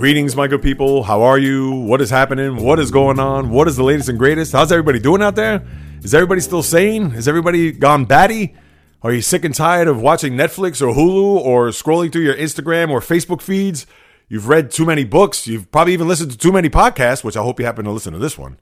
Greetings, my good people. How are you? What is happening? What is going on? What is the latest and greatest? How's everybody doing out there? Is everybody still sane? Is everybody gone batty? Are you sick and tired of watching Netflix or Hulu or scrolling through your Instagram or Facebook feeds? You've read too many books. You've probably even listened to too many podcasts, which I hope you happen to listen to this one.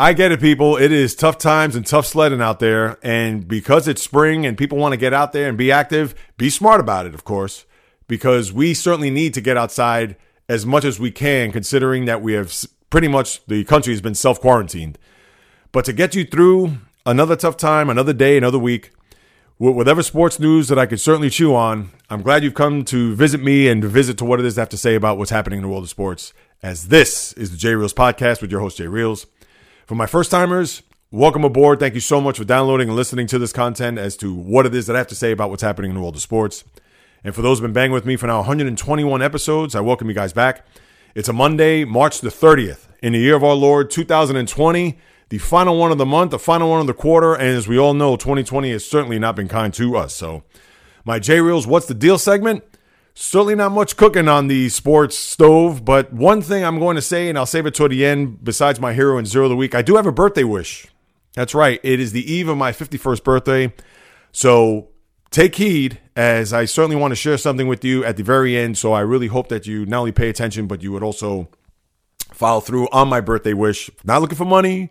I get it, people. It is tough times and tough sledding out there. And because it's spring and people want to get out there and be active, be smart about it, of course, because we certainly need to get outside as much as we can, considering that we have pretty much the country has been self quarantined. But to get you through another tough time, another day, another week, with whatever sports news that I could certainly chew on, I'm glad you've come to visit me and visit to what it is I have to say about what's happening in the world of sports. As this is the J Reels podcast with your host Jay Reels. For my first timers, welcome aboard. Thank you so much for downloading and listening to this content as to what it is that I have to say about what's happening in the world of sports. And for those who've been banging with me for now 121 episodes, I welcome you guys back. It's a Monday, March the 30th, in the year of our Lord 2020, the final one of the month, the final one of the quarter. And as we all know, 2020 has certainly not been kind to us. So, my J Reels, what's the deal segment? Certainly not much cooking on the sports stove, but one thing I'm going to say, and I'll save it toward the end, besides my hero and zero of the week, I do have a birthday wish. That's right. It is the eve of my 51st birthday. So take heed, as I certainly want to share something with you at the very end. So I really hope that you not only pay attention, but you would also follow through on my birthday wish. Not looking for money.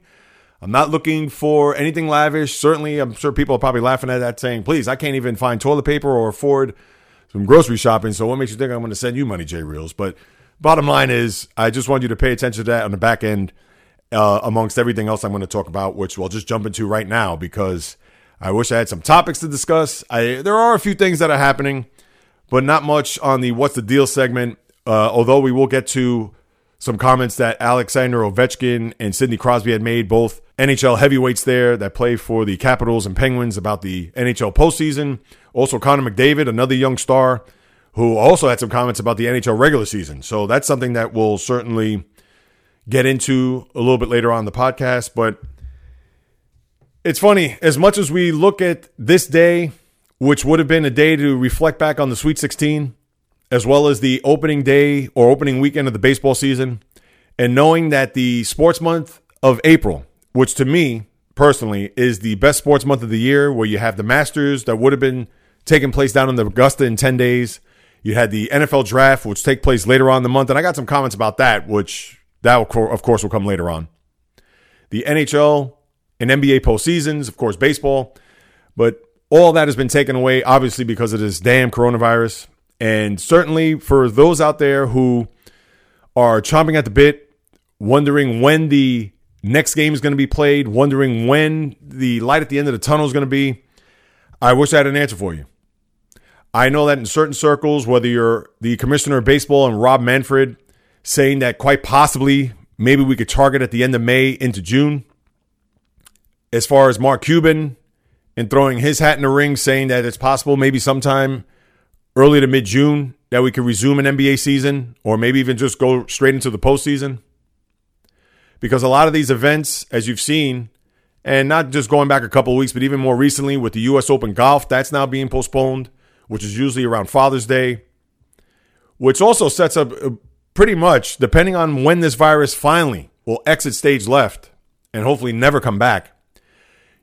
I'm not looking for anything lavish. Certainly, I'm sure people are probably laughing at that, saying, please, I can't even find toilet paper or afford some grocery shopping. So what makes you think I'm going to send you money, J Reels? But bottom line is, I just want you to pay attention to that on the back end, uh, amongst everything else I'm going to talk about, which we'll just jump into right now because I wish I had some topics to discuss. I there are a few things that are happening, but not much on the what's the deal segment. Uh, although we will get to some comments that Alexander Ovechkin and Sidney Crosby had made, both NHL heavyweights there that play for the Capitals and Penguins about the NHL postseason. Also, Connor McDavid, another young star, who also had some comments about the NHL regular season. So that's something that we'll certainly get into a little bit later on the podcast. But it's funny, as much as we look at this day, which would have been a day to reflect back on the Sweet 16, as well as the opening day or opening weekend of the baseball season, and knowing that the sports month of April, which to me personally is the best sports month of the year, where you have the Masters that would have been taking place down in the Augusta in 10 days. You had the NFL draft, which take place later on in the month. And I got some comments about that, which that, of course, will come later on. The NHL and NBA postseasons, of course, baseball. But all that has been taken away, obviously, because of this damn coronavirus. And certainly for those out there who are chomping at the bit, wondering when the next game is going to be played, wondering when the light at the end of the tunnel is going to be, I wish I had an answer for you. I know that in certain circles, whether you're the commissioner of baseball and Rob Manfred saying that quite possibly maybe we could target at the end of May into June. As far as Mark Cuban and throwing his hat in the ring, saying that it's possible maybe sometime early to mid June that we could resume an NBA season or maybe even just go straight into the postseason. Because a lot of these events, as you've seen, and not just going back a couple of weeks, but even more recently with the U.S. Open Golf, that's now being postponed, which is usually around Father's Day, which also sets up uh, pretty much, depending on when this virus finally will exit stage left and hopefully never come back,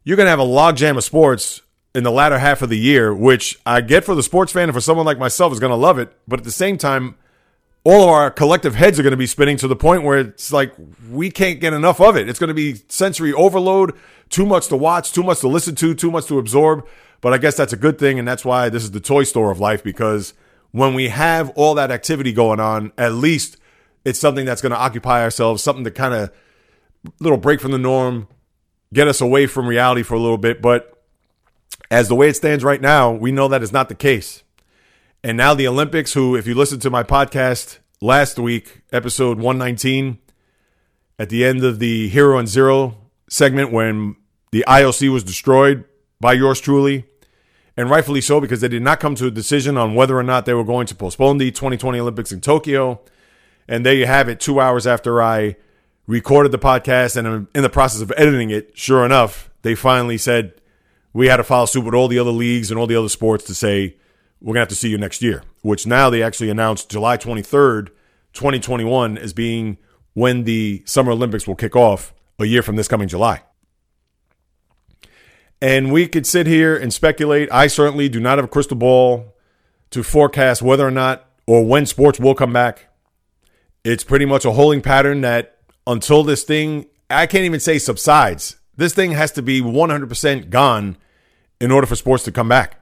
you're going to have a logjam of sports in the latter half of the year, which I get for the sports fan and for someone like myself is going to love it. But at the same time, all of our collective heads are going to be spinning to the point where it's like we can't get enough of it. It's going to be sensory overload, too much to watch, too much to listen to, too much to absorb. But I guess that's a good thing. And that's why this is the toy store of life because when we have all that activity going on, at least it's something that's going to occupy ourselves, something to kind of little break from the norm, get us away from reality for a little bit. But as the way it stands right now, we know that is not the case. And now the Olympics, who, if you listen to my podcast last week, episode 119, at the end of the Hero and Zero segment, when the IOC was destroyed by yours truly, and rightfully so, because they did not come to a decision on whether or not they were going to postpone the 2020 Olympics in Tokyo. And there you have it, two hours after I recorded the podcast and I'm in the process of editing it. Sure enough, they finally said, we had to follow suit with all the other leagues and all the other sports to say we're going to have to see you next year, which now they actually announced July 23rd, 2021 as being when the Summer Olympics will kick off a year from this coming July. And we could sit here and speculate. I certainly do not have a crystal ball to forecast whether or not or when sports will come back. It's pretty much a holding pattern that until this thing, I can't even say subsides, this thing has to be 100% gone in order for sports to come back.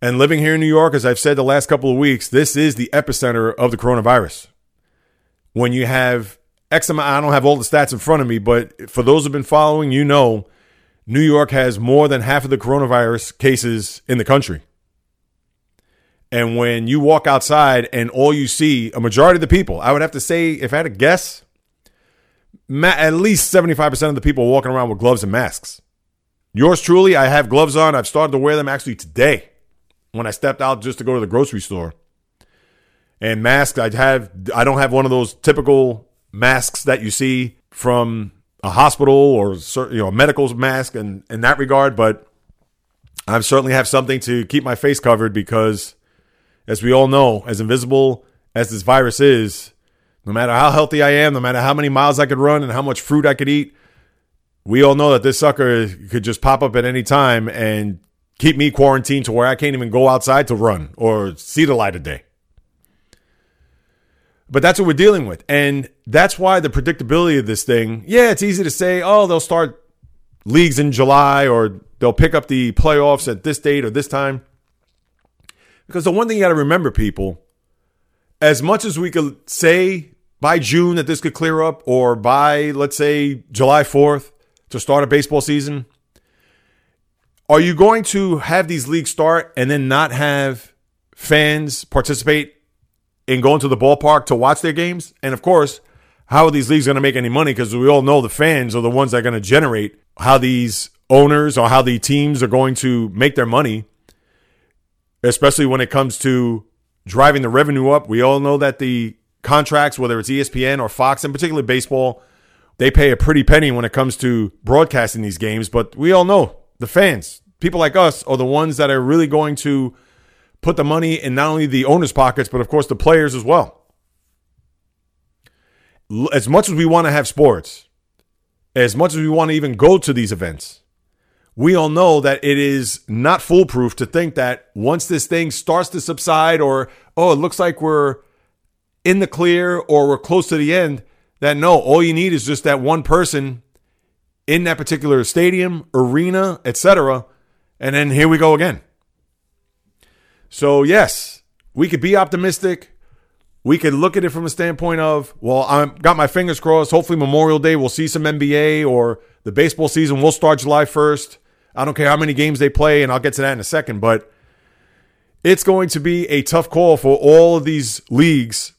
And living here in New York, as I've said the last couple of weeks, this is the epicenter of the coronavirus. When you have X amount, I don't have all the stats in front of me, but for those who've been following, you know, New York has more than half of the coronavirus cases in the country. And when you walk outside and all you see, a majority of the people, I would have to say, if I had to guess, at least 75% of the people walking around with gloves and masks. Yours truly, I have gloves on. I've started to wear them actually today when I stepped out just to go to the grocery store. And masks, I have I don't have one of those typical masks that you see from a hospital or you know a medical mask in, in that regard, but I certainly have something to keep my face covered because as we all know, as invisible as this virus is, no matter how healthy I am, no matter how many miles I could run and how much fruit I could eat, we all know that this sucker could just pop up at any time and keep me quarantined to where I can't even go outside to run or see the light of day. But that's what we're dealing with. And that's why the predictability of this thing, yeah, it's easy to say, oh, they'll start leagues in July or they'll pick up the playoffs at this date or this time. Because the one thing you got to remember, people, as much as we could say by June that this could clear up, or by, let's say, July 4th to start a baseball season, are you going to have these leagues start and then not have fans participate in going to the ballpark to watch their games? And of course, how are these leagues going to make any money? Because we all know the fans are the ones that are going to generate how these owners or how the teams are going to make their money especially when it comes to driving the revenue up. We all know that the contracts, whether it's ESPN or Fox, and particularly baseball, they pay a pretty penny when it comes to broadcasting these games. But we all know the fans, people like us, are the ones that are really going to put the money in not only the owners' pockets, but of course the players as well. As much as we want to have sports, as much as we want to even go to these events, we all know that it is not foolproof to think that once this thing starts to subside or, oh, it looks like we're in the clear or we're close to the end, that no, all you need is just that one person in that particular stadium, arena, etc. And then here we go again. So, yes, we could be optimistic. We could look at it from a standpoint of, well, I've got my fingers crossed. Hopefully, Memorial Day, we'll see some NBA or the baseball season will start July 1st. I don't care how many games they play, and I'll get to that in a second, but it's going to be a tough call for all of these leagues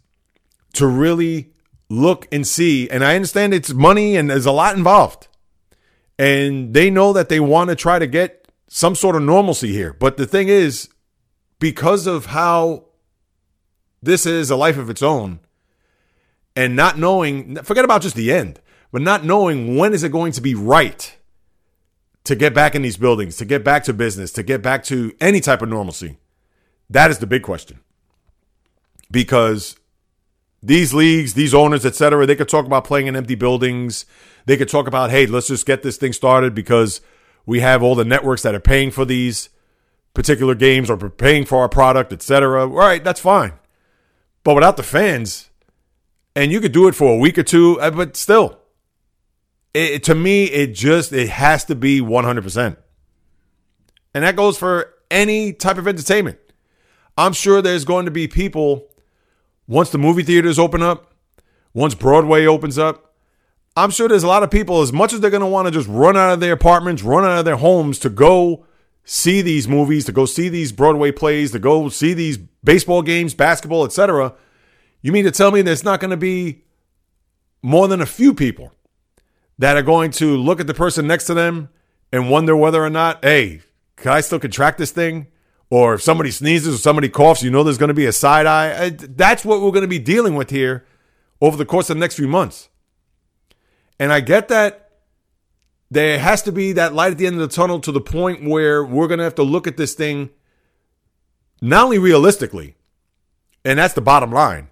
to really look and see. And I understand it's money and there's a lot involved. And they know that they want to try to get some sort of normalcy here. But the thing is, because of how this is a life of its own, and not knowing, forget about just the end, but not knowing when is it going to be right to get back in these buildings, to get back to business, to get back to any type of normalcy? That is the big question. Because these leagues, these owners, etc., they could talk about playing in empty buildings. They could talk about, hey, let's just get this thing started because we have all the networks that are paying for these particular games or paying for our product, etc. All right, that's fine. But without the fans, and you could do it for a week or two, uh, but still, it, to me, it just it has to be 100%. And that goes for any type of entertainment. I'm sure there's going to be people once the movie theaters open up, once Broadway opens up, I'm sure there's a lot of people, as much as they're going to want to just run out of their apartments, run out of their homes to go see these movies, to go see these Broadway plays, to go see these baseball games, basketball, etc. You mean to tell me there's not going to be more than a few people that are going to look at the person next to them and wonder whether or not, hey, can I still contract this thing? Or if somebody sneezes or somebody coughs, you know there's going to be a side eye. Uh, that's what we're going to be dealing with here over the course of the next few months. And I get that there has to be that light at the end of the tunnel to the point where we're going to have to look at this thing not only realistically, and that's the bottom line,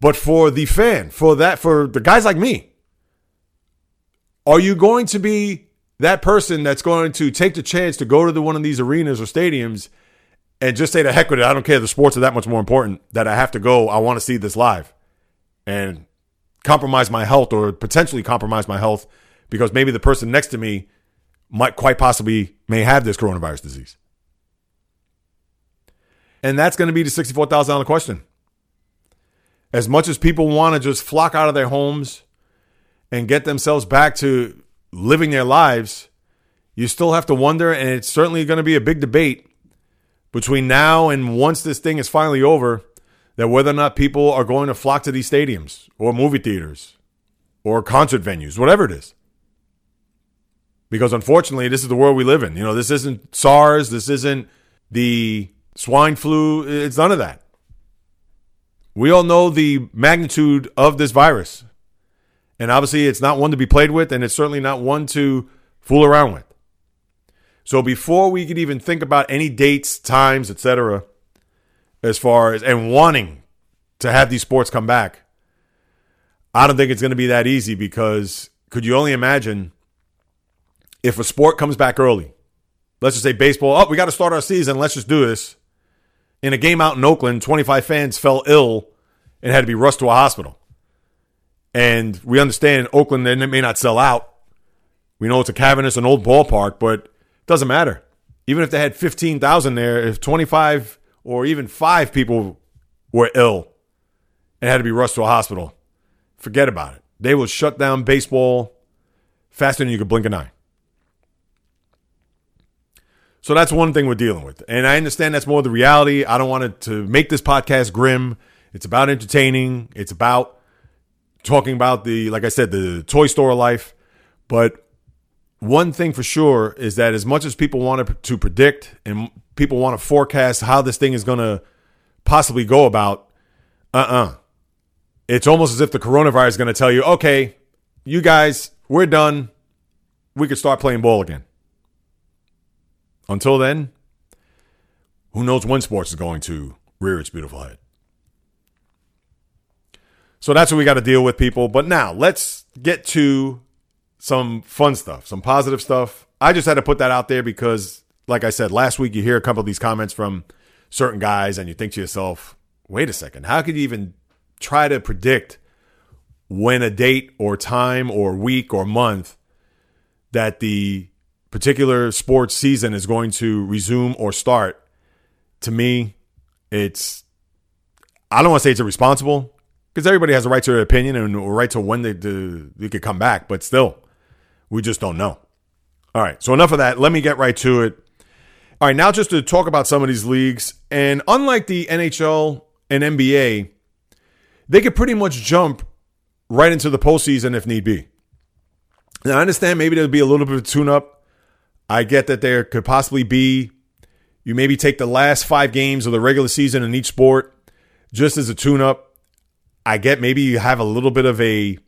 But for the fan, for that, for the guys like me, are you going to be that person that's going to take the chance to go to the, one of these arenas or stadiums and just say to heck with it, I don't care. The sports are that much more important that I have to go. I want to see this live and compromise my health or potentially compromise my health because maybe the person next to me might quite possibly may have this coronavirus disease. And that's going to be the $64,000 question. As much as people want to just flock out of their homes and get themselves back to living their lives, you still have to wonder, and it's certainly going to be a big debate between now and once this thing is finally over, that whether or not people are going to flock to these stadiums or movie theaters or concert venues, whatever it is. Because unfortunately, this is the world we live in. You know, this isn't SARS, this isn't the swine flu, it's none of that. We all know the magnitude of this virus. And obviously, it's not one to be played with, and it's certainly not one to fool around with. So before we could even think about any dates, times, etc., as far as and wanting to have these sports come back, I don't think it's going to be that easy because could you only imagine if a sport comes back early? Let's just say baseball. Oh, we got to start our season. Let's just do this. In a game out in Oakland, 25 fans fell ill and had to be rushed to a hospital. And we understand Oakland then it may not sell out. We know it's a cavernous, an old ballpark, but it doesn't matter. Even if they had 15,000 there, if 25 or even five people were ill and had to be rushed to a hospital, forget about it. They will shut down baseball faster than you could blink an eye. So that's one thing we're dealing with. And I understand that's more the reality. I don't want it to make this podcast grim. It's about entertaining. It's about talking about the, like I said, the toy store life. But one thing for sure is that as much as people want to predict and people want to forecast how this thing is going to possibly go about, uh uh-uh. uh It's almost as if the coronavirus is going to tell you, okay, you guys, we're done. We could start playing ball again. Until then, who knows when sports is going to rear its beautiful head. So that's what we got to deal with, people. But now let's get to some fun stuff, some positive stuff. I just had to put that out there because, like I said, last week you hear a couple of these comments from certain guys and you think to yourself, wait a second, how could you even try to predict when a date or time or week or month that the particular sports season is going to resume or start? To me, it's, I don't want to say it's irresponsible because everybody has a right to their opinion and a right to when they, do, they could come back, but still, we just don't know. All right, so enough of that. Let me get right to it. All right, now just to talk about some of these leagues, and unlike the NHL and NBA, they could pretty much jump right into the postseason if need be. Now, I understand maybe there'll be a little bit of tune up. I get that there could possibly be, you maybe take the last five games of the regular season in each sport just as a tune up I get maybe you have a little bit of a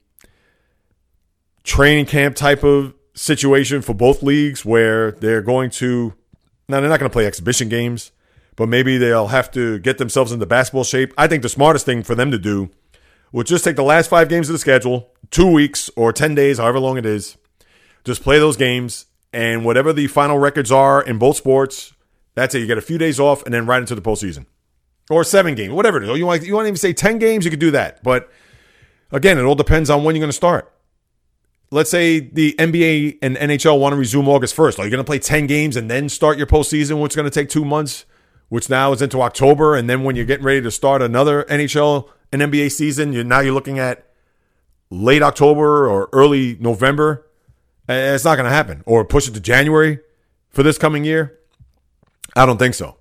training camp type of situation for both leagues where they're going to now they're not going to play exhibition games, but maybe they'll have to get themselves into basketball shape. I think the smartest thing for them to do would just take the last five games of the schedule, two weeks or ten days, however long it is, just play those games, and whatever the final records are in both sports, that's it. You get a few days off, and then right into the postseason or seven games, whatever it is. You want you want to even say ten games, you could do that. But again, it all depends on when you're going to start. Let's say the NBA and NHL want to resume August 1st. Are you going to play 10 games and then start your postseason, which is going to take two months, which now is into October? And then when you're getting ready to start another NHL and NBA season, you're now you're looking at late October or early November. Eh, it's not going to happen. Or push it to January for this coming year. I don't think so.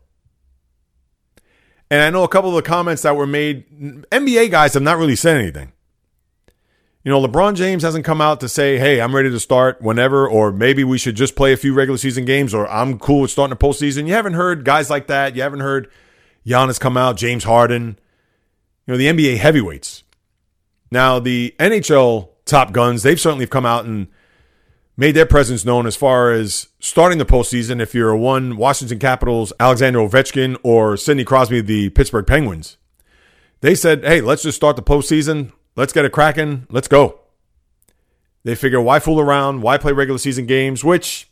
And I know a couple of the comments that were made, NBA guys have not really said anything. You know, LeBron James hasn't come out to say, hey, I'm ready to start whenever, or maybe we should just play a few regular season games, or I'm cool with starting a postseason. You haven't heard guys like that. You haven't heard Giannis come out, James Harden, you know, the NBA heavyweights. Now, the NHL top guns, they've certainly come out and made their presence known as far as starting the postseason. If you're one Washington Capitals, Alexander Ovechkin, or Sidney Crosby, the Pittsburgh Penguins, They said, hey, let's just start the postseason. Let's get it cracking. Let's go. They figure, why fool around? Why play regular season games? Which,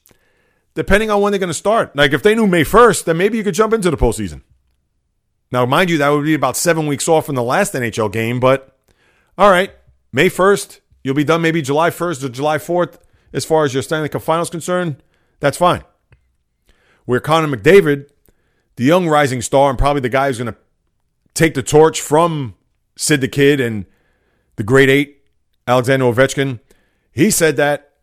depending on when they're going to start, like if they knew May 1st, then maybe you could jump into the postseason. Now, mind you, that would be about seven weeks off from the last NHL game, but all right, May 1st, you'll be done maybe July 1st or July 4th as far as your Stanley Cup finals concerned. That's fine. Where Connor McDavid, the young rising star, and probably the guy who's going to take the torch from Sid the Kid and the great eight, Alexander Ovechkin, he said that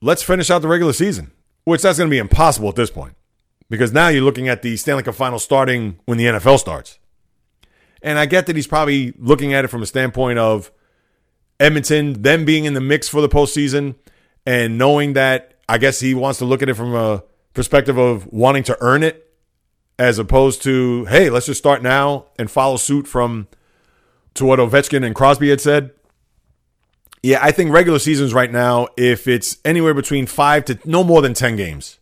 let's finish out the regular season, which that's going to be impossible at this point because now you're looking at the Stanley Cup final starting when the NFL starts. And I get that he's probably looking at it from a standpoint of Edmonton, them being in the mix for the postseason, and knowing that I guess he wants to look at it from a perspective of wanting to earn it as opposed to, hey, let's just start now and follow suit from to what Ovechkin and Crosby had said. Yeah, I think regular seasons right now, if it's anywhere between five to no more than 10 games,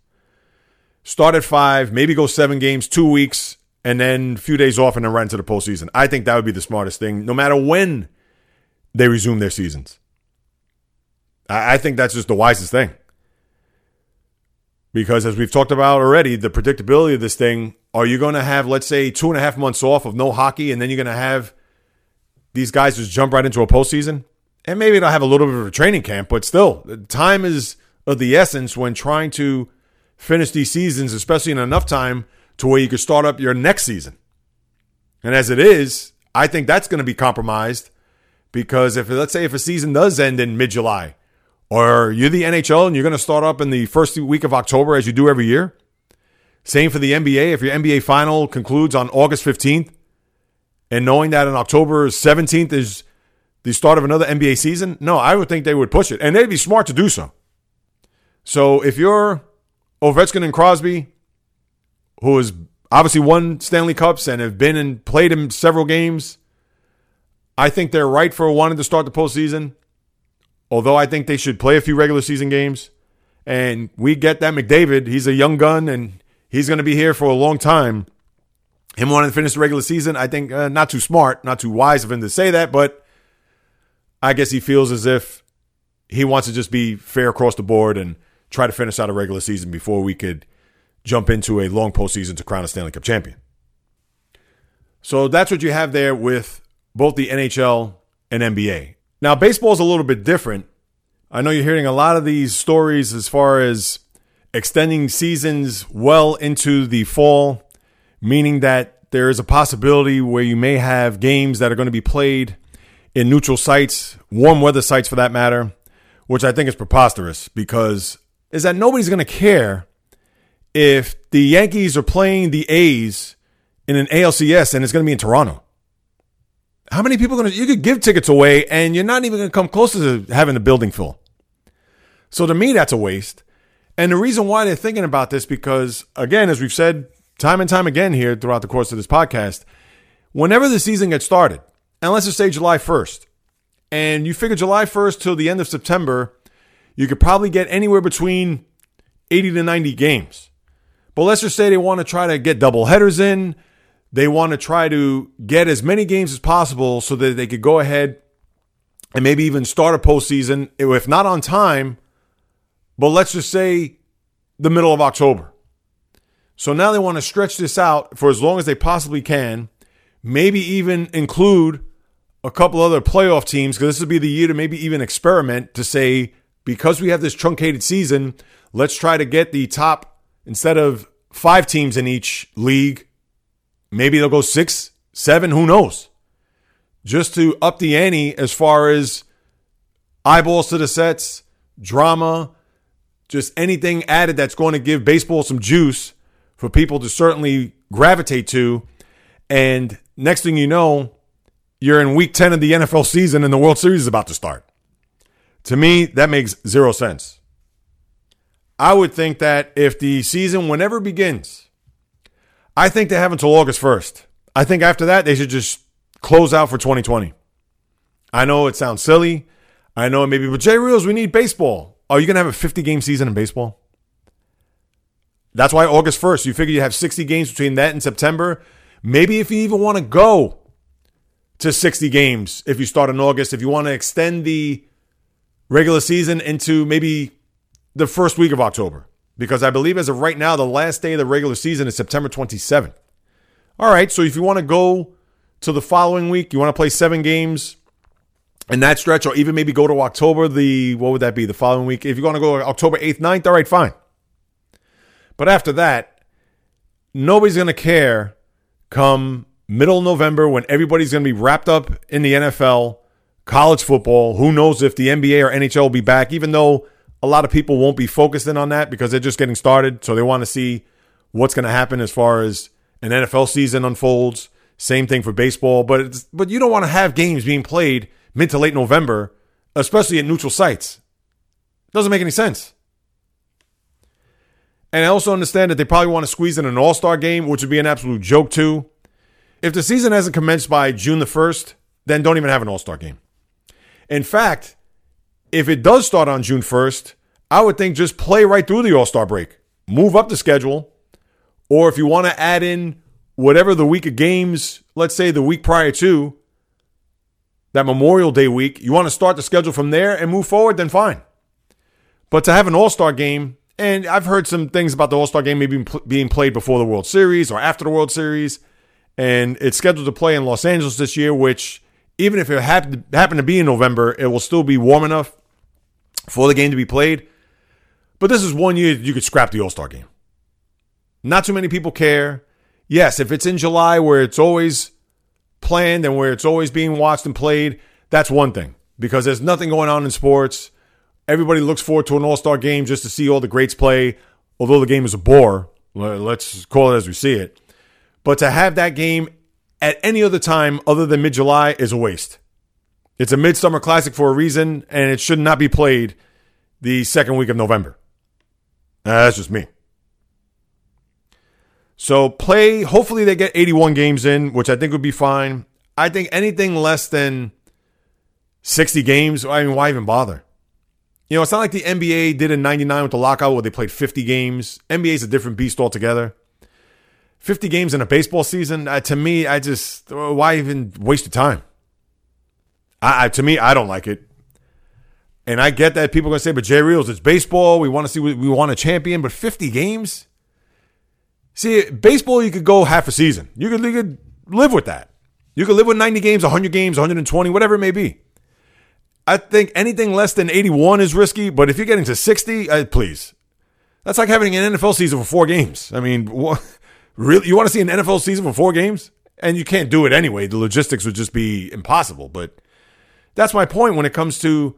start at five, maybe go seven games, two weeks, and then a few days off and then right into the postseason. I think that would be the smartest thing, no matter when they resume their seasons. I think that's just the wisest thing. Because as we've talked about already, the predictability of this thing, are you going to have, let's say, two and a half months off of no hockey, and then you're going to have these guys just jump right into a postseason? And maybe they'll have a little bit of a training camp, but still, time is of the essence when trying to finish these seasons, especially in enough time to where you can start up your next season. And as it is, I think that's going to be compromised because if, let's say, if a season does end in mid July, or you're the NHL and you're going to start up in the first week of October as you do every year. Same for the NBA. If your NBA final concludes on August 15th, and knowing that on October 17th is the start of another NBA season, no, I would think they would push it. And they'd be smart to do so. So if you're Ovechkin and Crosby, who has obviously won Stanley Cups and have been and played in several games, I think they're right for wanting to start the postseason. Although I think they should play a few regular season games. And we get that McDavid, he's a young gun and he's going to be here for a long time. Him wanting to finish the regular season, I think uh, not too smart, not too wise of him to say that, but I guess he feels as if he wants to just be fair across the board and try to finish out a regular season before we could jump into a long postseason to crown a Stanley Cup champion. So that's what you have there with both the NHL and NBA. Now, baseball is a little bit different. I know you're hearing a lot of these stories as far as extending seasons well into the fall, meaning that there is a possibility where you may have games that are going to be played in neutral sites, warm weather sites for that matter, which I think is preposterous because is that nobody's going to care if the Yankees are playing the A's in an ALCS and it's going to be in Toronto. How many people are going to, you could give tickets away and you're not even going to come close to having the building full. So to me, that's a waste. And the reason why they're thinking about this, because again, as we've said time and time again here throughout the course of this podcast, whenever the season gets started, and let's just say July 1st, and you figure July 1st till the end of September, you could probably get anywhere between 80 to 90 games. But let's just say they want to try to get double headers in. They want to try to get as many games as possible so that they could go ahead and maybe even start a postseason, if not on time, but let's just say the middle of October. So now they want to stretch this out for as long as they possibly can, maybe even include a couple other playoff teams, because this would be the year to maybe even experiment to say, because we have this truncated season, let's try to get the top, instead of five teams in each league, Maybe they'll go six, seven, who knows? Just to up the ante as far as eyeballs to the sets, drama, just anything added that's going to give baseball some juice for people to certainly gravitate to. And next thing you know, you're in week 10 of the NFL season and the World Series is about to start. To me, that makes zero sense. I would think that if the season, whenever begins, I think they have until August 1st. I think after that, they should just close out for 2020. I know it sounds silly. I know it maybe, but Jay Reels, we need baseball. Are you going to have a 50 game season in baseball? That's why August 1st, you figure you have 60 games between that and September. Maybe if you even want to go to 60 games if you start in August. If you want to extend the regular season into maybe the first week of October, because I believe as of right now, the last day of the regular season is September 27th. All right, so if you want to go to the following week, you want to play seven games in that stretch, or even maybe go to October, the what would that be? The following week. If you want to go October 8th, 9th, all right, fine. But after that, nobody's going to care come middle November when everybody's going to be wrapped up in the NFL, college football. Who knows if the NBA or NHL will be back, even though a lot of people won't be focusing on that because they're just getting started. So they want to see what's going to happen as far as an NFL season unfolds. Same thing for baseball, but but you don't want to have games being played mid to late November, especially at neutral sites. Doesn't make any sense. And I also understand that they probably want to squeeze in an All Star game, which would be an absolute joke too. If the season hasn't commenced by June the 1st, then don't even have an All Star game. In fact, if it does start on June 1st, I would think just play right through the All Star break, move up the schedule, or if you want to add in whatever the week of games, let's say the week prior to that Memorial Day week, you want to start the schedule from there and move forward, then fine. But to have an All Star game, and I've heard some things about the All Star game maybe being played before the World Series or after the World Series, and it's scheduled to play in Los Angeles this year, which even if it happened to be in November, it will still be warm enough for the game to be played. But this is one year you could scrap the All Star game. Not too many people care. Yes, if it's in July where it's always planned and where it's always being watched and played, that's one thing because there's nothing going on in sports. Everybody looks forward to an All Star game just to see all the greats play, although the game is a bore. Let's call it as we see it. But to have that game at any other time other than mid July is a waste. It's a midsummer classic for a reason, and it should not be played the second week of November. Uh, that's just me. So play. Hopefully they get 81 games in, which I think would be fine. I think anything less than 60 games. I mean, why even bother? You know, it's not like the NBA did in 99 with the lockout where they played 50 games. NBA is a different beast altogether. 50 games in a baseball season, uh, to me, I just, why even waste your time? I, I, to me, I don't like it. And I get that people are going to say, but Jay Reels, it's baseball. We want to see, we want a champion, but 50 games? See, baseball, you could go half a season. You could, you could live with that. You could live with 90 games, 100 games, 120, whatever it may be. I think anything less than 81 is risky, but if you're getting to 60, uh, please. That's like having an NFL season for four games. I mean, what, really, you want to see an NFL season for four games? And you can't do it anyway. The logistics would just be impossible. But that's my point when it comes to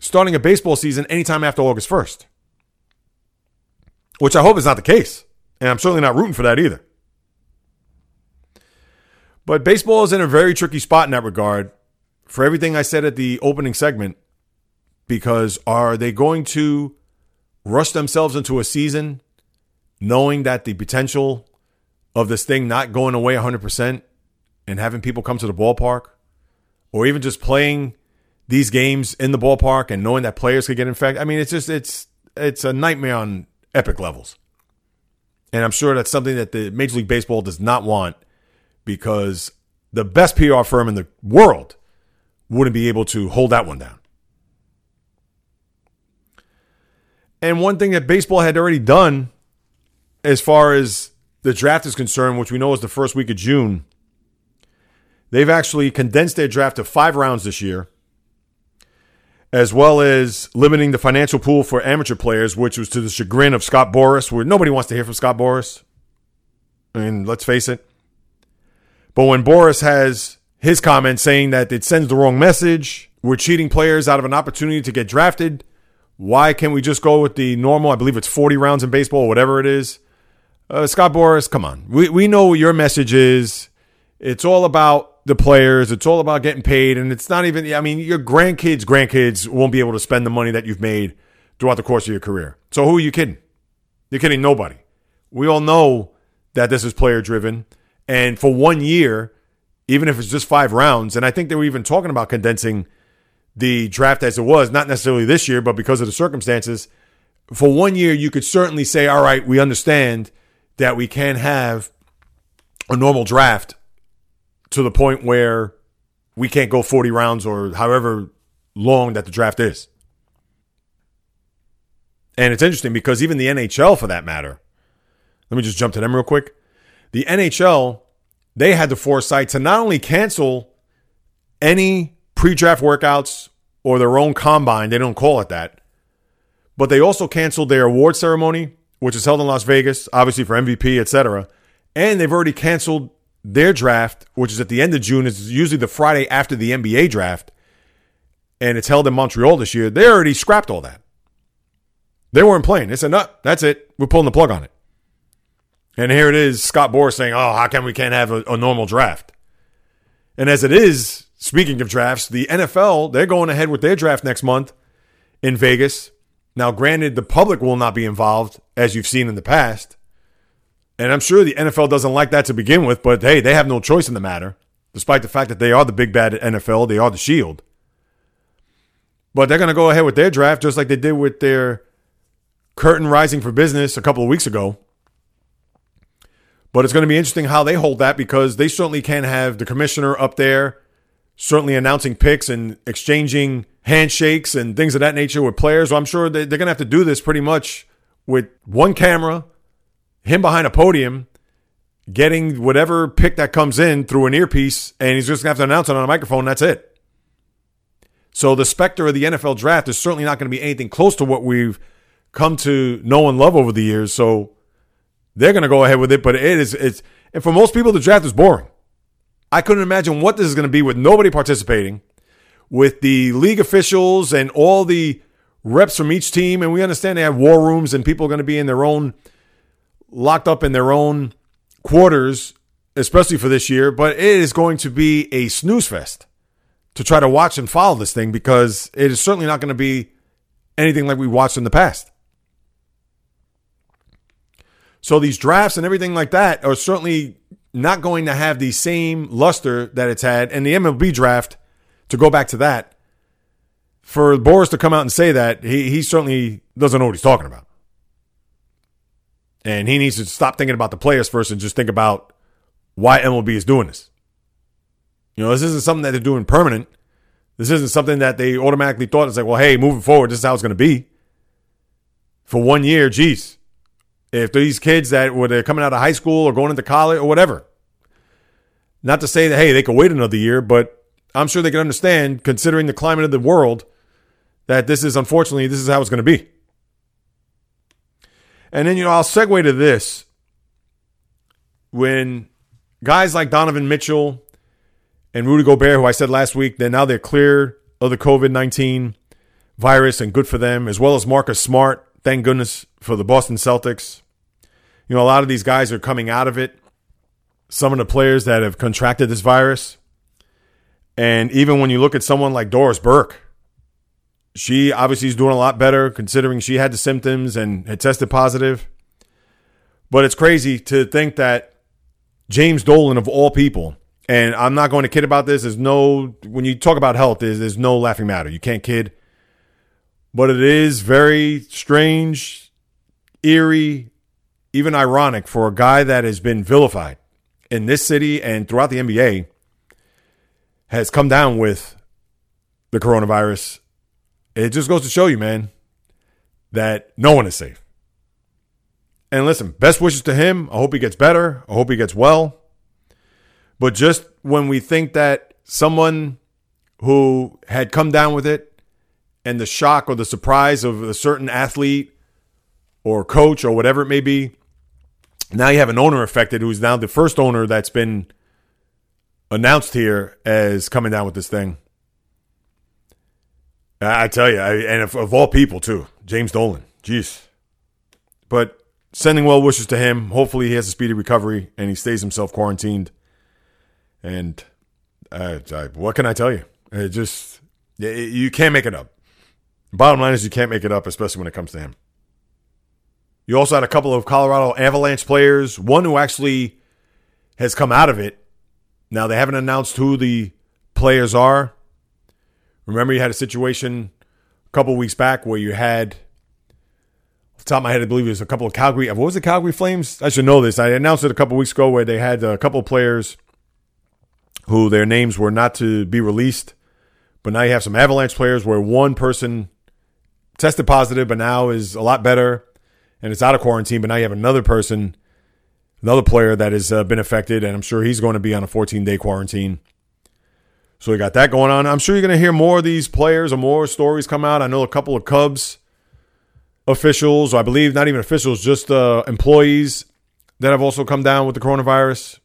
starting a baseball season anytime after August 1st, which I hope is not the case. And I'm certainly not rooting for that either. But baseball is in a very tricky spot in that regard for everything I said at the opening segment because are they going to rush themselves into a season knowing that the potential of this thing not going away 100% and having people come to the ballpark or even just playing these games in the ballpark and knowing that players could get infected. I mean, it's just it's it's a nightmare on epic levels. And I'm sure that's something that the Major League Baseball does not want because the best PR firm in the world wouldn't be able to hold that one down. And one thing that baseball had already done as far as the draft is concerned, which we know is the first week of June, They've actually condensed their draft to five rounds this year, as well as limiting the financial pool for amateur players, which was to the chagrin of Scott Boras, where nobody wants to hear from Scott Boras. I mean, let's face it. But when Boras has his comment saying that it sends the wrong message, we're cheating players out of an opportunity to get drafted. Why can't we just go with the normal? I believe it's 40 rounds in baseball, whatever it is. Uh, Scott Boras, come on. We, we know what your message is. It's all about the players. It's all about getting paid. And it's not even, I mean, your grandkids, grandkids won't be able to spend the money that you've made throughout the course of your career. So who are you kidding? You're kidding nobody. We all know that this is player driven. And for one year, even if it's just five rounds, and I think they were even talking about condensing the draft as it was, not necessarily this year, but because of the circumstances. For one year, you could certainly say, all right, we understand that we can have a normal draft to the point where we can't go 40 rounds or however long that the draft is. And it's interesting because even the NHL, for that matter, let me just jump to them real quick. The NHL, they had the foresight to not only cancel any pre draft workouts or their own combine, they don't call it that, but they also canceled their award ceremony, which is held in Las Vegas, obviously for MVP, etc. And they've already canceled their draft, which is at the end of June, is usually the Friday after the NBA draft, and it's held in Montreal this year. They already scrapped all that. They weren't playing. They said, no, that's it. We're pulling the plug on it. And here it is, Scott Boras saying, oh, how come we can't have a, a normal draft? And as it is, speaking of drafts, the NFL, they're going ahead with their draft next month in Vegas. Now, granted, the public will not be involved, as you've seen in the past. And I'm sure the NFL doesn't like that to begin with, but hey, they have no choice in the matter, despite the fact that they are the big bad NFL, they are the shield. But they're going to go ahead with their draft just like they did with their curtain rising for business a couple of weeks ago. But it's going to be interesting how they hold that because they certainly can have the commissioner up there, certainly announcing picks and exchanging handshakes and things of that nature with players. I'm sure they're going to have to do this pretty much with one camera, him behind a podium, getting whatever pick that comes in through an earpiece, and he's just going to have to announce it on a microphone. that's it. So the specter of the NFL draft is certainly not going to be anything close to what we've come to know and love over the years. So they're going to go ahead with it, but it is it's and for most people the draft is boring. I couldn't imagine what this is going to be with nobody participating, with the league officials and all the reps from each team and we understand they have war rooms and people are going to be in their own locked up in their own quarters especially for this year, but it is going to be a snooze fest to try to watch and follow this thing because it is certainly not going to be anything like we watched in the past. So these drafts and everything like that are certainly not going to have the same luster that it's had. And the MLB draft, to go back to that, for Boras to come out and say that, he, he certainly doesn't know what he's talking about. And he needs to stop thinking about the players first and just think about why MLB is doing this. You know, this isn't something that they're doing permanent. This isn't something that they automatically thought it's like, well, hey, moving forward, this is how it's going to be. For one year, geez, if these kids that were they're coming out of high school or going into college or whatever. Not to say that hey they could wait another year, but I'm sure they can understand, considering the climate of the world, that this is unfortunately this is how it's going to be. And then you know I'll segue to this when guys like Donovan Mitchell and Rudy Gobert, who I said last week, that now they're clear of the COVID nineteen virus and good for them, as well as Marcus Smart. Thank goodness for the Boston Celtics. You know, a lot of these guys are coming out of it. Some of the players that have contracted this virus. And even when you look at someone like Doris Burke, she obviously is doing a lot better considering she had the symptoms and had tested positive. But it's crazy to think that James Dolan, of all people, and I'm not going to kid about this, there's no, when you talk about health, there's, there's no laughing matter. You can't kid. But it is very strange, eerie, even ironic for a guy that has been vilified in this city and throughout the NBA has come down with the coronavirus. It just goes to show you, man, that no one is safe. And listen, best wishes to him. I hope he gets better. I hope he gets well. But just when we think that someone who had come down with it and the shock or the surprise of a certain athlete or coach or whatever it may be now you have an owner affected who's now the first owner that's been announced here as coming down with this thing. I tell you, I, and of, of, all people too, James Dolan. Jeez. But sending well wishes to him. Hopefully he has a speedy recovery and he stays himself quarantined. And I, what can I tell you? It just it, you can't make it up. Bottom line is you can't make it up, especially when it comes to him. You also had a couple of Colorado Avalanche players, one who actually has come out of it. Now, they haven't announced who the players are. Remember, you had a situation a couple weeks back where you had, off the top of my head, I believe it was a couple of Calgary. What was the Calgary Flames? I should know this. I announced it a couple weeks ago where they had a couple of players who their names were not to be released. But now you have some Avalanche players where one person tested positive, but now is a lot better and it's out of quarantine. But now you have another person, another player that has uh, been affected, and I'm sure he's going to be on a 14 day quarantine. So we got that going on. I'm sure you're going to hear more of these players or more stories come out. I know a couple of Cubs officials, or I believe not even officials, just uh, employees that have also come down with the coronavirus.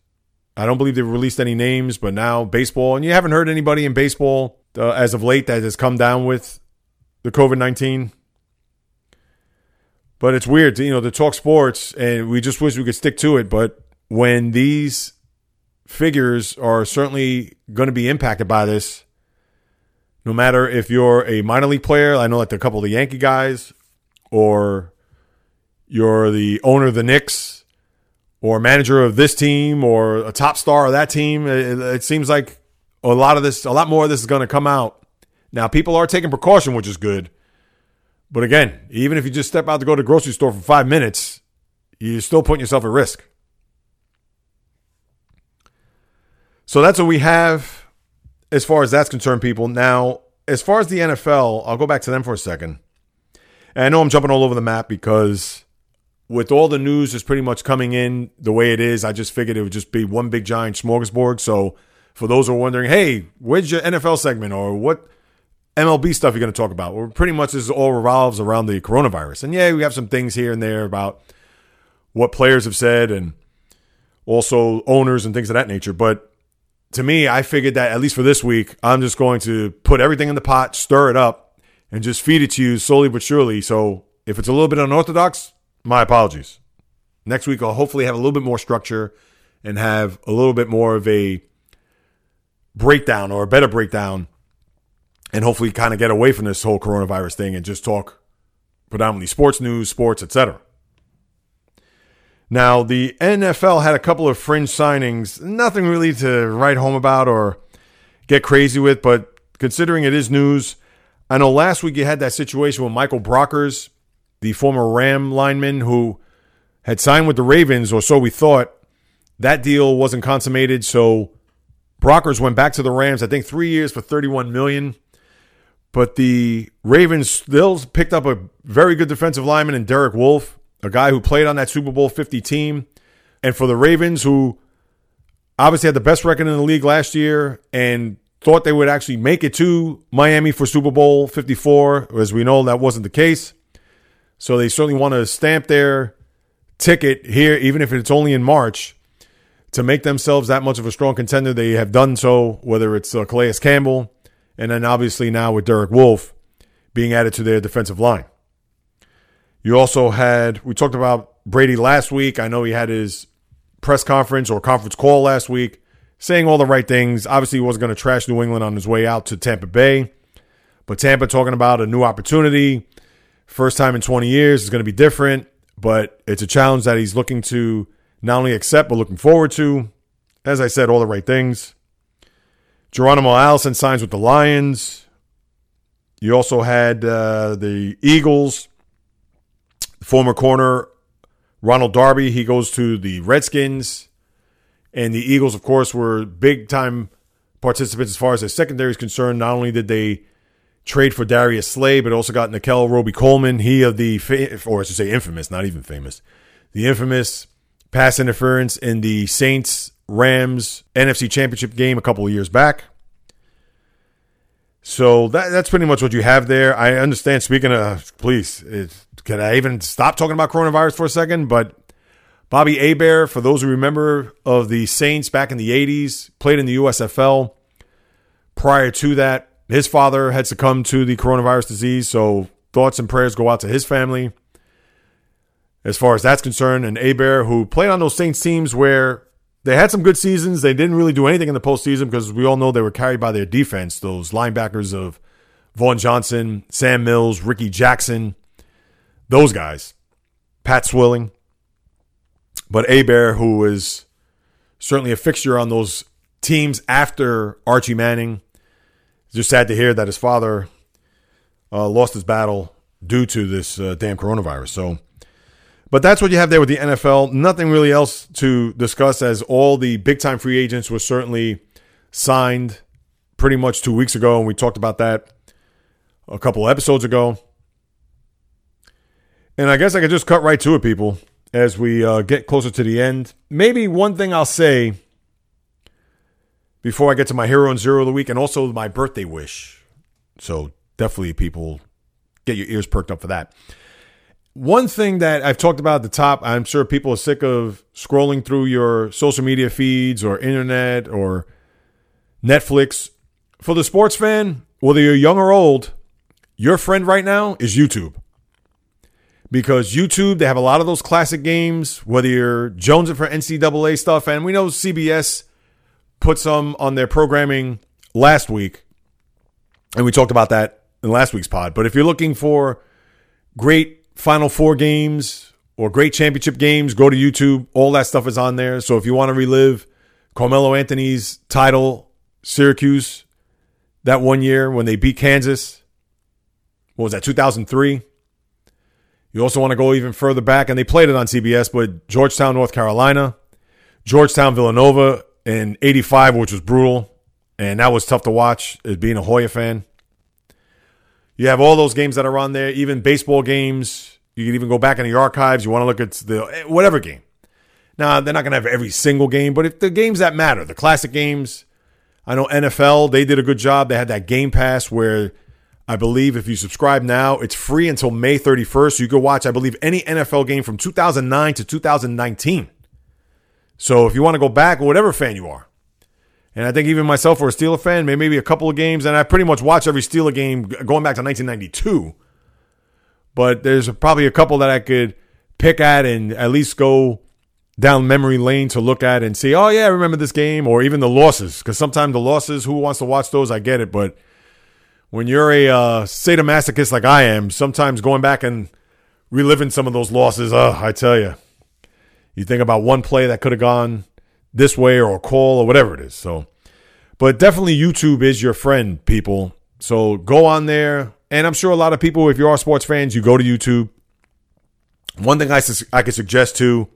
I don't believe they've released any names, but now baseball, and you haven't heard anybody in baseball uh, as of late that has come down with the COVID 19. But it's weird, to, you know, to talk sports, and we just wish we could stick to it. But when these figures are certainly going to be impacted by this, no matter if you're a minor league player, I know like a couple of the Yankee guys, or you're the owner of the Knicks, or manager of this team, or a top star of that team. It, it seems like a lot of this, a lot more of this is going to come out. Now, people are taking precaution, which is good. But again, even if you just step out to go to the grocery store for five minutes, you're still putting yourself at risk. So that's what we have as far as that's concerned, people. Now, as far as the NFL, I'll go back to them for a second. And I know I'm jumping all over the map because with all the news is pretty much coming in the way it is, I just figured it would just be one big giant smorgasbord. So for those who are wondering, hey, where's your NFL segment or what MLB stuff you're going to talk about. Well, pretty much this all revolves around the coronavirus. And yeah, we have some things here and there about what players have said and also owners and things of that nature. But to me, I figured that at least for this week, I'm just going to put everything in the pot, stir it up, and just feed it to you slowly but surely. So if it's a little bit unorthodox, my apologies. Next week, I'll hopefully have a little bit more structure and have a little bit more of a breakdown or a better breakdown and hopefully kind of get away from this whole coronavirus thing and just talk predominantly sports news, sports, etc. Now, the NFL had a couple of fringe signings, nothing really to write home about or get crazy with, but considering it is news, I know last week you had that situation with Michael Brockers, the former Ram lineman who had signed with the Ravens, or so we thought. That deal wasn't consummated, so Brockers went back to the Rams, I think three years for 31 million. But the Ravens still picked up a very good defensive lineman in Derek Wolfe, a guy who played on that Super Bowl 50 team. And for the Ravens, who obviously had the best record in the league last year and thought they would actually make it to Miami for Super Bowl 54, as we know that wasn't the case. So they certainly want to stamp their ticket here, even if it's only in March, to make themselves that much of a strong contender. They have done so, whether it's uh, Calais Campbell, and then obviously now with Derek Wolfe being added to their defensive line. You also had, we talked about Brady last week. I know he had his press conference or conference call last week saying all the right things. Obviously, he wasn't going to trash New England on his way out to Tampa Bay, but Tampa talking about a new opportunity. First time in 20 years is going to be different, but it's a challenge that he's looking to not only accept, but looking forward to. As I said, all the right things. Geronimo Allison signs with the Lions. You also had uh, the Eagles, former corner Ronald Darby. He goes to the Redskins. And the Eagles, of course, were big time participants as far as their secondary is concerned. Not only did they trade for Darius Slay, but also got Nickell Robey-Coleman. He of the, or I should say infamous, not even famous, the infamous pass interference in the Saints Rams NFC Championship game a couple of years back. So that that's pretty much what you have there. I understand. Speaking of, please, it, can I even stop talking about coronavirus for a second? But Bobby Hebert, for those who remember of the Saints back in the '80s, played in the USFL. Prior to that, his father had succumbed to the coronavirus disease. So thoughts and prayers go out to his family as far as that's concerned. And Hebert, who played on those Saints teams where they had some good seasons. They didn't really do anything in the postseason because we all know they were carried by their defense. Those linebackers of Vaughn Johnson, Sam Mills, Rickey Jackson, those guys, Pat Swilling. But Hebert, who is certainly a fixture on those teams after Archie Manning, just sad to hear that his father uh, lost his battle due to this uh, damn coronavirus. So but that's what you have there with the NFL. Nothing really else to discuss as all the big time free agents were certainly signed pretty much two weeks ago, and we talked about that a couple episodes ago. And I guess I could just cut right to it, people, as we uh, get closer to the end. Maybe one thing I'll say before I get to my hero and zero of the week, and also my birthday wish. So definitely, people, get your ears perked up for that. One thing that I've talked about at the top, I'm sure people are sick of scrolling through your social media feeds or internet or Netflix. For the sports fan, whether you're young or old, your friend right now is YouTube. Because YouTube, they have a lot of those classic games, whether you're jonesing for NCAA stuff, and we know CBS put some on their programming last week, and we talked about that in last week's pod. But if you're looking for great Final Four games or great championship games, go to YouTube. All that stuff is on there. So if you want to relive Carmelo Anthony's title, Syracuse, that one year when they beat Kansas, what was that, 2003? You also want to go even further back, and they played it on CBS, but Georgetown, North Carolina, Georgetown, Villanova in 85, which was brutal. And that was tough to watch as being a Hoya fan. You have all those games that are on there, even baseball games. You can even go back in the archives. You want to look at the eh, whatever game. Now, they're not going to have every single game, but if the games that matter, the classic games, I know NFL, they did a good job. They had that Game Pass where I believe if you subscribe now, it's free until May 31st. You can watch, I believe, any NFL game from 2009 to 2019. So if you want to go back, whatever fan you are, and I think even myself, for a Steeler fan, maybe a couple of games, and I pretty much watch every Steeler game going back to 1992. But there's probably a couple that I could pick at and at least go down memory lane to look at and see, oh, yeah, I remember this game, or even the losses. Because sometimes the losses, who wants to watch those? I get it. But when you're a uh, sadomasochist like I am, sometimes going back and reliving some of those losses, uh, I tell you, you think about one play that could have gone this way or a call or whatever it is. So, but definitely YouTube is your friend, people. So go on there. And I'm sure a lot of people, if you are sports fans, you go to YouTube. One thing I, I could suggest too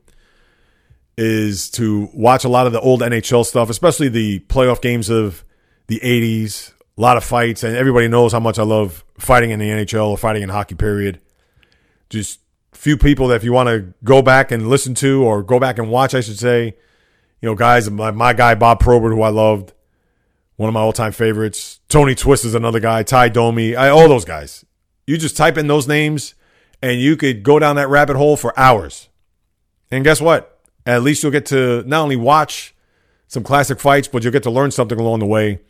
is to watch a lot of the old NHL stuff, especially the playoff games of the 80s, a lot of fights, and everybody knows how much I love fighting in the NHL or fighting in hockey. Period. Just few people that if you want to go back and listen to or go back and watch, I should say, you know, guys, my, my guy Bob Probert, who I loved, one of my all time favorites. Tony Twist is another guy. Tie Domi, I, all those guys. You just type in those names, and you could go down that rabbit hole for hours. And guess what? At least you'll get to not only watch some classic fights, but you'll get to learn something along the way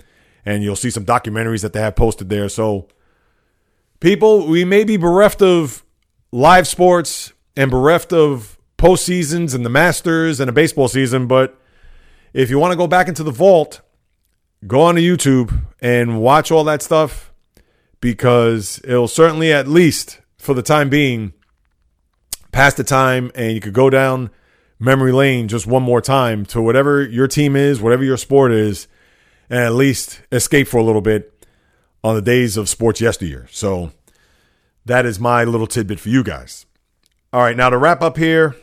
and you'll see some documentaries that they have posted there. So, people, we may be bereft of live sports and bereft of postseasons and the Masters and a baseball season, but if you want to go back into the vault, go on to YouTube and watch all that stuff because it'll certainly, at least for the time being, pass the time and you could go down memory lane just one more time to whatever your team is, whatever your sport is and at least escape for a little bit on the days of sports yesteryear. So that is my little tidbit for you guys. All right, now to wrap up here,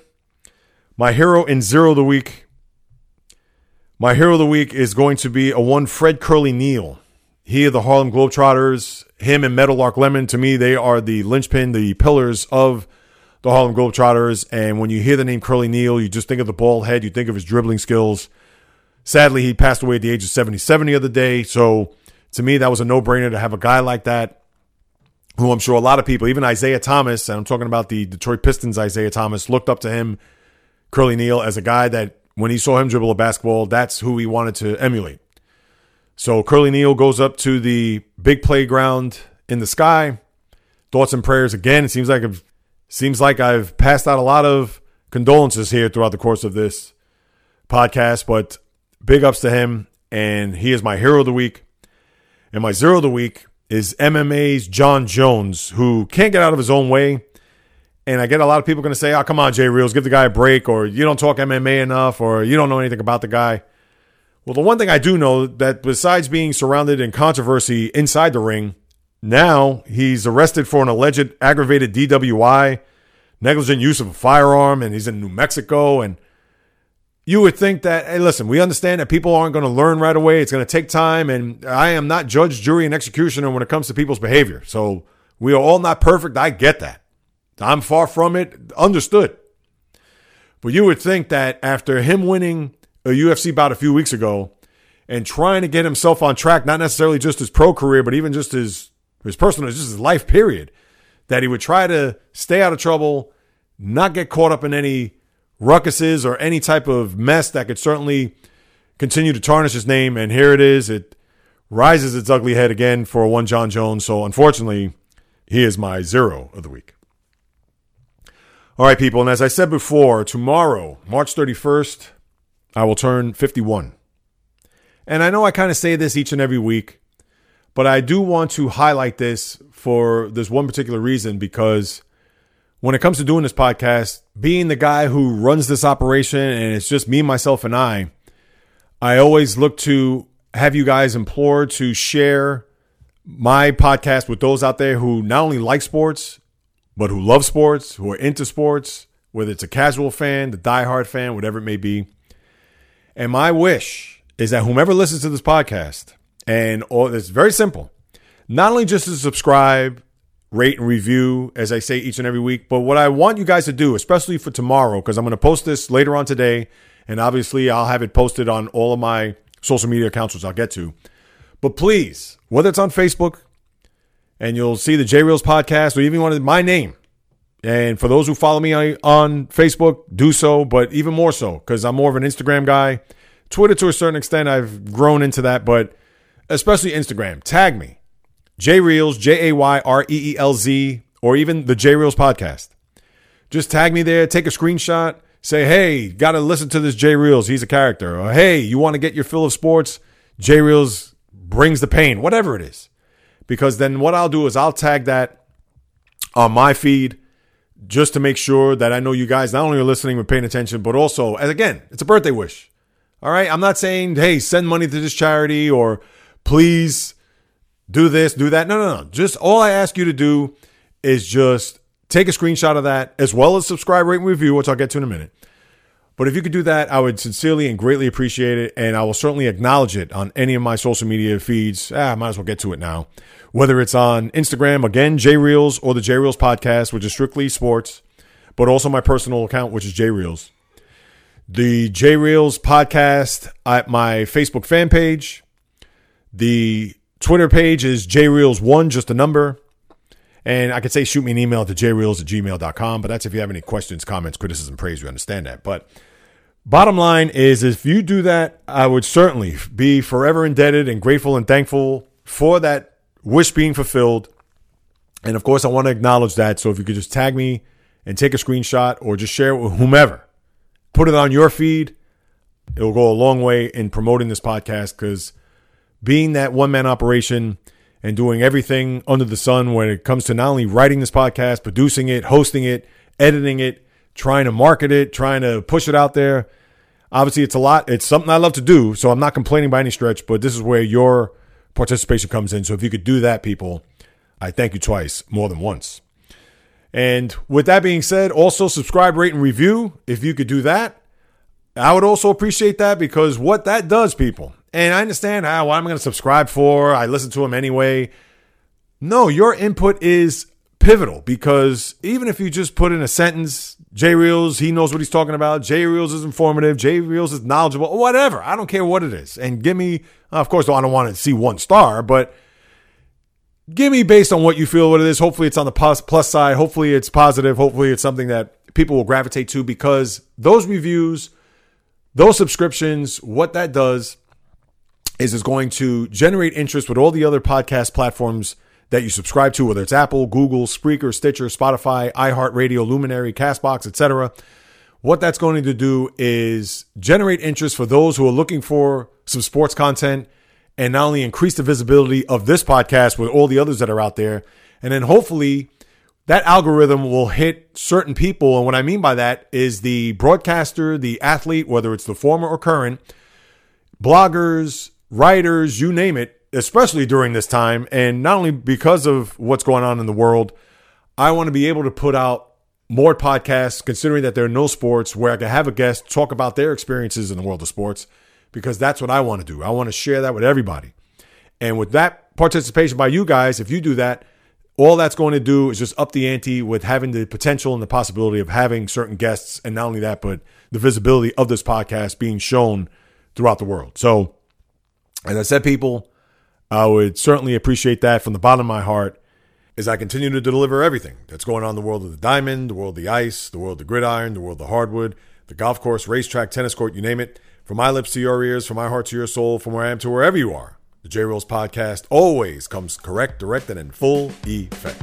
my hero in zero of the week. My hero of the week is going to be a one Fred Curly Neal. He of the Harlem Globetrotters, him and Meadowlark Lemon, to me, they are the linchpin, the pillars of the Harlem Globetrotters. And when you hear the name Curly Neal, you just think of the bald head, you think of his dribbling skills. Sadly, he passed away at the age of 77 the other day. So to me, that was a no brainer to have a guy like that, who I'm sure a lot of people, even Isiah Thomas, and I'm talking about the Detroit Pistons, Isiah Thomas, looked up to him, Curly Neal, as a guy that when he saw him dribble a basketball, that's who he wanted to emulate. So Curly Neal goes up to the big playground in the sky. Thoughts and prayers again. It seems like I've, seems like I've passed out a lot of condolences here throughout the course of this podcast, but big ups to him, and he is my hero of the week. And my zero of the week is MMA's Jon Jones, who can't get out of his own way. And I get a lot of people going to say, oh, come on, Jay Reels, give the guy a break, or you don't talk MMA enough, or you don't know anything about the guy. Well, the one thing I do know that besides being surrounded in controversy inside the ring, now he's arrested for an alleged aggravated DWI, negligent use of a firearm, and he's in New Mexico. And you would think that, hey, listen, we understand that people aren't going to learn right away. It's going to take time. And I am not judge, jury, and executioner when it comes to people's behavior. So we are all not perfect. I get that. I'm far from it. Understood. But you would think that after him winning a UFC bout a few weeks ago and trying to get himself on track, not necessarily just his pro career, but even just his his personal, just his life period, that he would try to stay out of trouble, not get caught up in any ruckuses or any type of mess that could certainly continue to tarnish his name. And here it is. It rises its ugly head again for one Jon Jones. So unfortunately, he is my zero of the week. All right, people. And as I said before, tomorrow, March 31st, I will turn 51. And I know I kind of say this each and every week, but I do want to highlight this for this one particular reason because when it comes to doing this podcast, being the guy who runs this operation and it's just me, myself, and I, I always look to have you guys implored to share my podcast with those out there who not only like sports, but who love sports, who are into sports, whether it's a casual fan, the diehard fan, whatever it may be. And my wish is that whomever listens to this podcast, and all, it's very simple, not only just to subscribe, rate, and review, as I say each and every week, but what I want you guys to do, especially for tomorrow, because I'm going to post this later on today, and obviously I'll have it posted on all of my social media accounts, which I'll get to. But please, whether it's on Facebook, and you'll see the J Reels podcast, or even one of my name. And for those who follow me on Facebook, do so, but even more so because I'm more of an Instagram guy. Twitter, to a certain extent, I've grown into that, but especially Instagram. Tag me, J Reels, J A Y R E E L Z, or even the J Reels podcast. Just tag me there, take a screenshot, say, hey, got to listen to this J Reels. He's a character. Or hey, you want to get your fill of sports? J Reels brings the pain, whatever it is. Because then what I'll do is I'll tag that on my feed just to make sure that I know you guys not only are listening and paying attention, but also, as again, it's a birthday wish. All right. I'm not saying, hey, send money to this charity or please do this, do that. No, no, no. Just all I ask you to do is just take a screenshot of that as well as subscribe, rate, and review, which I'll get to in a minute. But if you could do that, I would sincerely and greatly appreciate it. And I will certainly acknowledge it on any of my social media feeds. Ah, I might as well get to it now. Whether it's on Instagram, again, J Reels, or the J Reels podcast, which is strictly sports, but also my personal account, which is J Reels. The J Reels podcast at my Facebook fan page. The Twitter page is J Reels1, just a number. And I could say shoot me an email to jreels at gmail.com, but that's if you have any questions, comments, criticism, praise. We understand that. But Bottom line is, if you do that, I would certainly be forever indebted and grateful and thankful for that wish being fulfilled. And of course, I want to acknowledge that. So if you could just tag me and take a screenshot or just share it with whomever, put it on your feed, it'll go a long way in promoting this podcast because being that one man operation and doing everything under the sun when it comes to not only writing this podcast, producing it, hosting it, editing it, trying to market it, trying to push it out there Obviously, it's a lot. It's something I love to do, so I'm not complaining by any stretch, but this is where your participation comes in. So if you could do that, people, I thank you twice, more than once. And with that being said, also subscribe, rate, and review. If you could do that, I would also appreciate that because what that does, people, and I understand how what I'm going to subscribe for. I listen to them anyway. No, your input is pivotal because even if you just put in a sentence, J Reels, he knows what he's talking about. J Reels is informative. J Reels is knowledgeable. Whatever. I don't care what it is. And give me, of course, I don't want to see one star, but give me based on what you feel what it is. Hopefully, it's on the plus side. Hopefully, it's positive. Hopefully, it's something that people will gravitate to because those reviews, those subscriptions, what that does is is going to generate interest with all the other podcast platforms that you subscribe to, whether it's Apple, Google, Spreaker, Stitcher, Spotify, iHeartRadio, Luminary, Castbox, etc. What that's going to do is generate interest for those who are looking for some sports content and not only increase the visibility of this podcast with all the others that are out there, and then hopefully that algorithm will hit certain people. And what I mean by that is the broadcaster, the athlete, whether it's the former or current, bloggers, writers, you name it, especially during this time. And not only because of what's going on in the world, I want to be able to put out more podcasts, considering that there are no sports, where I can have a guest talk about their experiences in the world of sports, because that's what I want to do. I want to share that with everybody. And with that participation by you guys, if you do that, all that's going to do is just up the ante with having the potential and the possibility of having certain guests. And not only that, but the visibility of this podcast being shown throughout the world. So, as I said, people, I would certainly appreciate that from the bottom of my heart as I continue to deliver everything that's going on in the world of the diamond, the world of the ice, the world of the gridiron, the world of the hardwood, the golf course, racetrack, tennis court, you name it. From my lips to your ears, from my heart to your soul, from where I am to wherever you are. The J Reels podcast always comes correct, direct, and in full effect.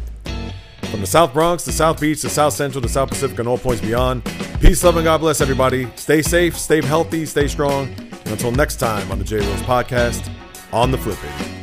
From the South Bronx, the South Beach, the South Central, the South Pacific, and all points beyond. Peace, love, and God bless everybody. Stay safe, stay healthy, stay strong. And until next time on the J Reels podcast, on the flip it.